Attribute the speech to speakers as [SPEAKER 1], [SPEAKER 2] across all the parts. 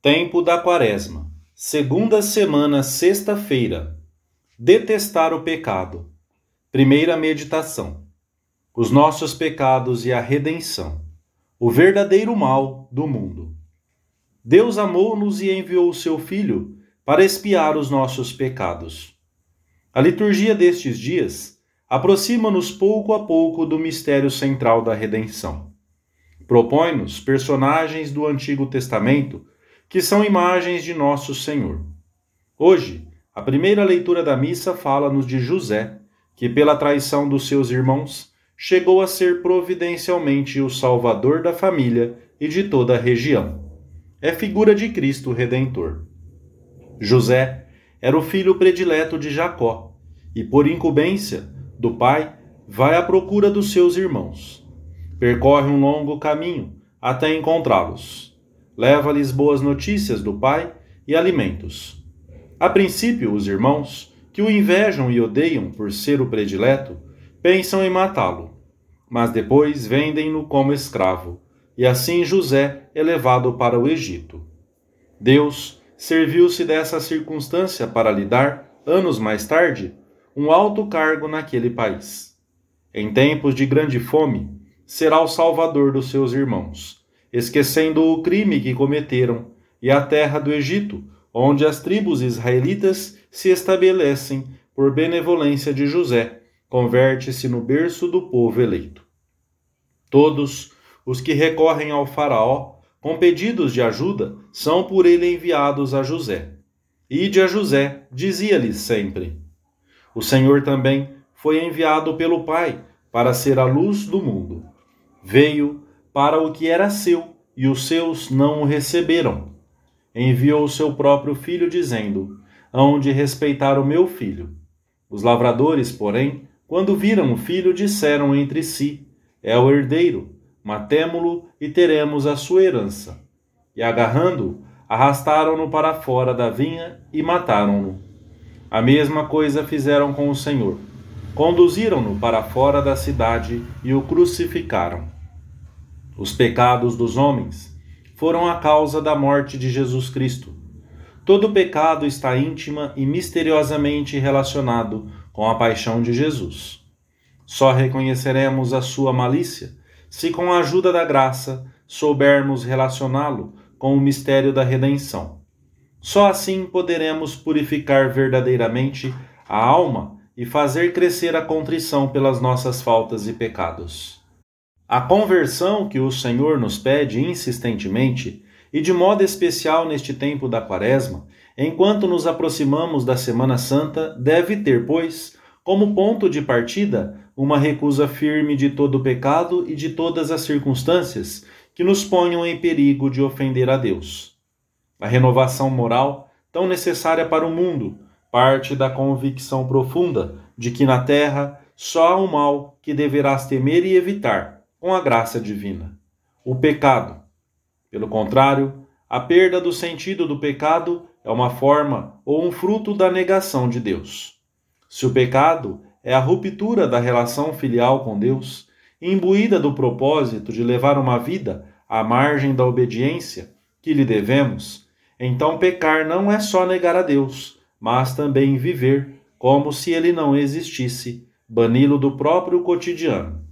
[SPEAKER 1] Tempo da Quaresma, segunda semana, sexta-feira. Detestar o pecado. Primeira meditação. Os nossos pecados e a redenção. O verdadeiro mal do mundo. Deus amou-nos e enviou o seu Filho para expiar os nossos pecados. A liturgia destes dias aproxima-nos pouco a pouco do mistério central da redenção. Propõe-nos personagens do Antigo Testamento que são imagens de nosso Senhor. Hoje, a primeira leitura da missa fala-nos de José, que, pela traição dos seus irmãos, chegou a ser providencialmente o salvador da família e de toda a região. É figura de Cristo Redentor. José era o filho predileto de Jacó e, por incumbência do pai, vai à procura dos seus irmãos. Percorre um longo caminho até encontrá-los leva-lhes boas notícias do pai e alimentos. A princípio, os irmãos, que o invejam e odeiam por ser o predileto, pensam em matá-lo, mas depois vendem-no como escravo, e assim José é levado para o Egito. Deus serviu-se dessa circunstância para lhe dar, anos mais tarde, um alto cargo naquele país. Em tempos de grande fome, será o salvador dos seus irmãos esquecendo o crime que cometeram, e a terra do Egito, onde as tribos israelitas se estabelecem por benevolência de José, converte-se no berço do povo eleito. Todos os que recorrem ao Faraó com pedidos de ajuda são por ele enviados a José. Ide a José, dizia-lhes sempre. O Senhor também foi enviado pelo Pai para ser a luz do mundo. Veio para o que era seu, e os seus não o receberam. Enviou o seu próprio filho, dizendo: Hão de respeitar o meu filho. Os lavradores, porém, quando viram o filho, disseram entre si: É o herdeiro, matemo-lo e teremos a sua herança. E agarrando-o, arrastaram-no para fora da vinha e mataram-no. A mesma coisa fizeram com o Senhor. Conduziram-no para fora da cidade e o crucificaram. Os pecados dos homens foram a causa da morte de Jesus Cristo. Todo pecado está íntima e misteriosamente relacionado com a paixão de Jesus. Só reconheceremos a sua malícia se, com a ajuda da graça, soubermos relacioná-lo com o mistério da redenção. Só assim poderemos purificar verdadeiramente a alma e fazer crescer a contrição pelas nossas faltas e pecados. A conversão que o Senhor nos pede insistentemente, e de modo especial neste tempo da Quaresma, enquanto nos aproximamos da Semana Santa, deve ter, pois, como ponto de partida, uma recusa firme de todo pecado e de todas as circunstâncias que nos ponham em perigo de ofender a Deus. A renovação moral, tão necessária para o mundo, parte da convicção profunda de que na terra só há o mal que deverás temer e evitar com a graça divina. O pecado. Pelo contrário, a perda do sentido do pecado é uma forma ou um fruto da negação de Deus. Se o pecado é a ruptura da relação filial com Deus, imbuída do propósito de levar uma vida à margem da obediência que lhe devemos, então pecar não é só negar a Deus, mas também viver como se ele não existisse, bani-lo do próprio cotidiano.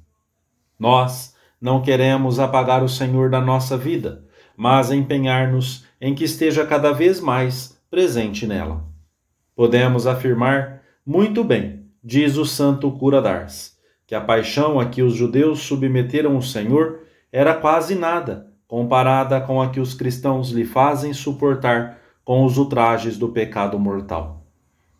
[SPEAKER 1] Nós não queremos apagar o Senhor da nossa vida, mas empenhar-nos em que esteja cada vez mais presente nela. Podemos afirmar muito bem, diz o santo cura d'Ars, que a paixão a que os judeus submeteram o Senhor era quase nada comparada com a que os cristãos lhe fazem suportar com os ultrajes do pecado mortal.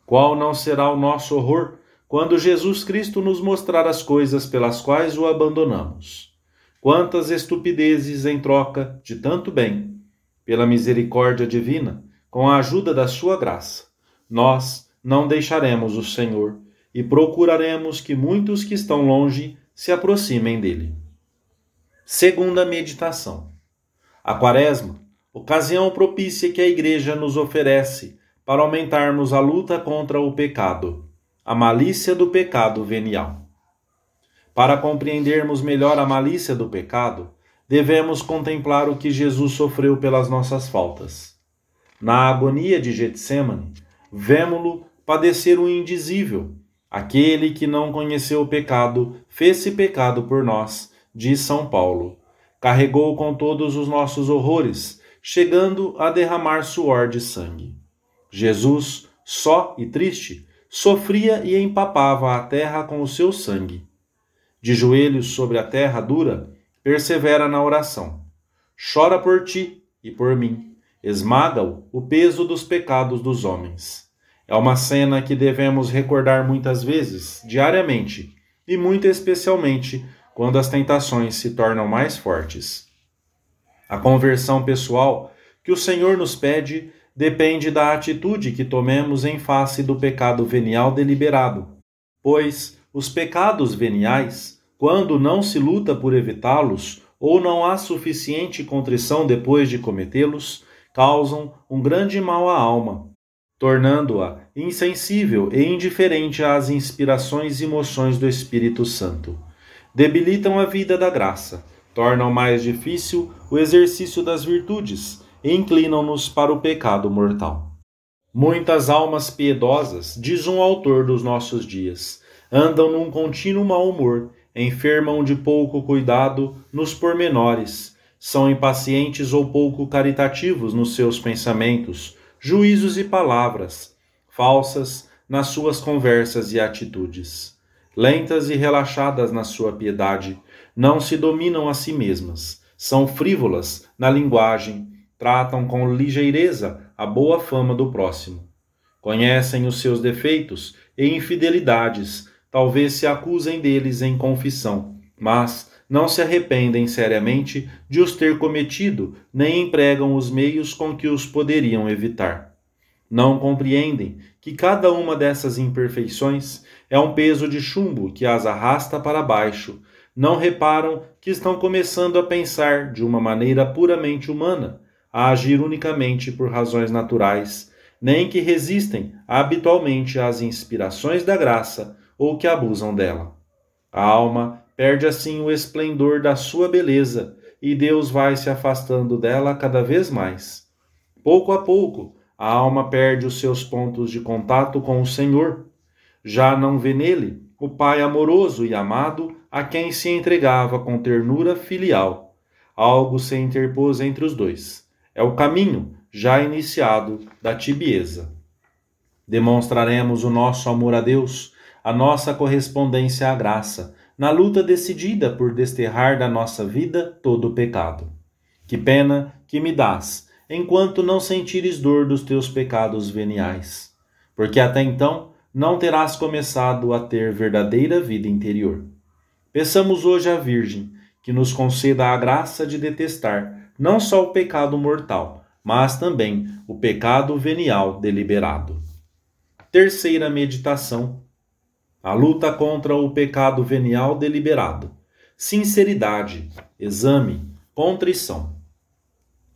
[SPEAKER 1] Qual não será o nosso horror quando Jesus Cristo nos mostrar as coisas pelas quais o abandonamos. Quantas estupidezes em troca de tanto bem, pela misericórdia divina, com a ajuda da sua graça, nós não deixaremos o Senhor e procuraremos que muitos que estão longe se aproximem dele. Segunda meditação. A Quaresma, ocasião propícia que a Igreja nos oferece para aumentarmos a luta contra o pecado a malícia do pecado venial. Para compreendermos melhor a malícia do pecado, devemos contemplar o que Jesus sofreu pelas nossas faltas. na agonia de Getsemane, vemo-lo padecer o indizível. Aquele que não conheceu o pecado, fez-se pecado por nós, diz São Paulo. Carregou com todos os nossos horrores, chegando a derramar suor de sangue. Jesus, só e triste, sofria e empapava a terra com o seu sangue. De joelhos sobre a terra dura, persevera na oração. Chora por ti e por mim. Esmaga-o o peso dos pecados dos homens. É uma cena que devemos recordar muitas vezes, diariamente, e muito especialmente quando as tentações se tornam mais fortes. A conversão pessoal que o Senhor nos pede depende da atitude que tomemos em face do pecado venial deliberado, pois os pecados veniais, quando não se luta por evitá-los ou não há suficiente contrição depois de cometê-los, causam um grande mal à alma, tornando-a insensível e indiferente às inspirações e emoções do Espírito Santo. Debilitam a vida da graça, tornam mais difícil o exercício das virtudes inclinam-nos para o pecado mortal. Muitas almas piedosas, diz um autor dos nossos dias, andam num contínuo mau humor, enfermam de pouco cuidado nos pormenores, são impacientes ou pouco caritativos nos seus pensamentos, juízos e palavras, falsas nas suas conversas e atitudes, lentas e relaxadas na sua piedade, não se dominam a si mesmas, são frívolas na linguagem, tratam com ligeireza a boa fama do próximo. Conhecem os seus defeitos e infidelidades, talvez se acusem deles em confissão, mas não se arrependem seriamente de os ter cometido, nem empregam os meios com que os poderiam evitar. Não compreendem que cada uma dessas imperfeições é um peso de chumbo que as arrasta para baixo. Não reparam que estão começando a pensar de uma maneira puramente humana a agir unicamente por razões naturais, nem que resistem habitualmente às inspirações da graça ou que abusam dela. A alma perde assim o esplendor da sua beleza e Deus vai se afastando dela cada vez mais. Pouco a pouco, a alma perde os seus pontos de contato com o Senhor. Já não vê nele o Pai amoroso e amado a quem se entregava com ternura filial. Algo se interpôs entre os dois é o caminho já iniciado da tibieza. Demonstraremos o nosso amor a Deus, a nossa correspondência à graça, na luta decidida por desterrar da nossa vida todo o pecado. Que pena que me dás, enquanto não sentires dor dos teus pecados veniais, porque até então não terás começado a ter verdadeira vida interior. Peçamos hoje à Virgem que nos conceda a graça de detestar não só o pecado mortal, mas também o pecado venial deliberado. Terceira meditação: a luta contra o pecado venial deliberado. Sinceridade, exame, contrição.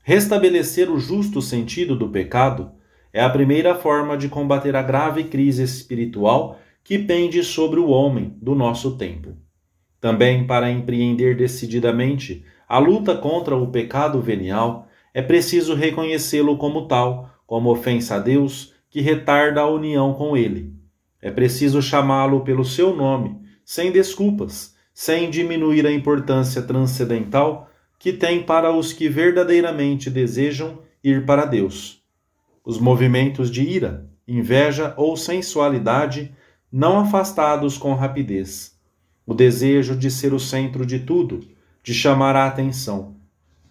[SPEAKER 1] Restabelecer o justo sentido do pecado é a primeira forma de combater a grave crise espiritual que pende sobre o homem do nosso tempo. Também para empreender decididamente a luta contra o pecado venial, é preciso reconhecê-lo como tal, como ofensa a Deus que retarda a união com Ele. É preciso chamá-lo pelo seu nome, sem desculpas, sem diminuir a importância transcendental que tem para os que verdadeiramente desejam ir para Deus. Os movimentos de ira, inveja ou sensualidade não afastados com rapidez. O desejo de ser o centro de tudo, de chamar a atenção,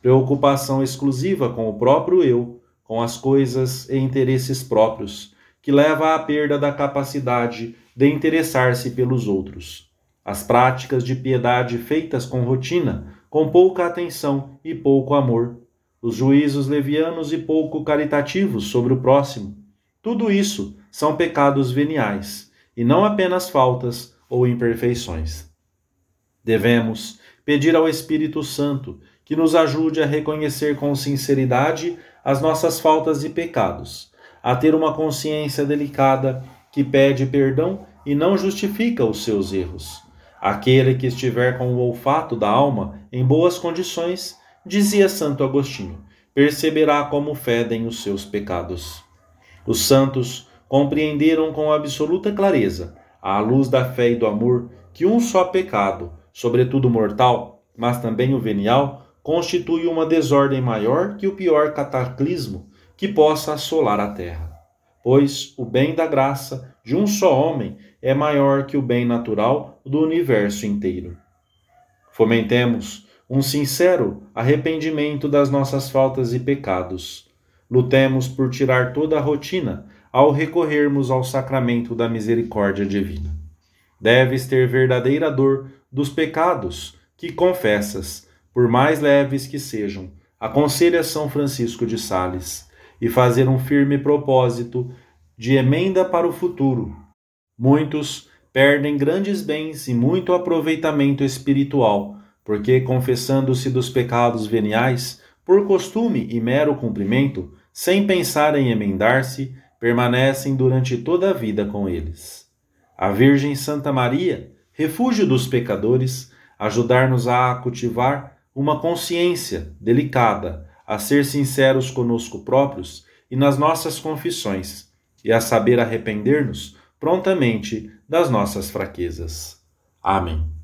[SPEAKER 1] preocupação exclusiva com o próprio eu, com as coisas e interesses próprios, que leva à perda da capacidade de interessar-se pelos outros. As práticas de piedade feitas com rotina, com pouca atenção e pouco amor, os juízos levianos e pouco caritativos sobre o próximo, tudo isso são pecados veniais, e não apenas faltas ou imperfeições. Devemos pedir ao Espírito Santo que nos ajude a reconhecer com sinceridade as nossas faltas e pecados, a ter uma consciência delicada que pede perdão e não justifica os seus erros. Aquele que estiver com o olfato da alma em boas condições, dizia Santo Agostinho, perceberá como fedem os seus pecados. Os santos compreenderam com absoluta clareza, à luz da fé e do amor, que um só pecado, sobretudo mortal, mas também o venial, constitui uma desordem maior que o pior cataclismo que possa assolar a terra. Pois o bem da graça de um só homem é maior que o bem natural do universo inteiro. Fomentemos um sincero arrependimento das nossas faltas e pecados. Lutemos por tirar toda a rotina ao recorrermos ao sacramento da misericórdia divina. Deves ter verdadeira dor dos pecados que confessas, por mais leves que sejam, aconselha São Francisco de Sales, e fazer um firme propósito de emenda para o futuro. Muitos perdem grandes bens e muito aproveitamento espiritual porque, confessando-se dos pecados veniais, por costume e mero cumprimento, sem pensar em emendar-se, permanecem durante toda a vida com eles. A Virgem Santa Maria, refúgio dos pecadores, ajudar-nos a cultivar uma consciência delicada, a ser sinceros conosco próprios e nas nossas confissões, e a saber arrepender-nos prontamente das nossas fraquezas. Amém.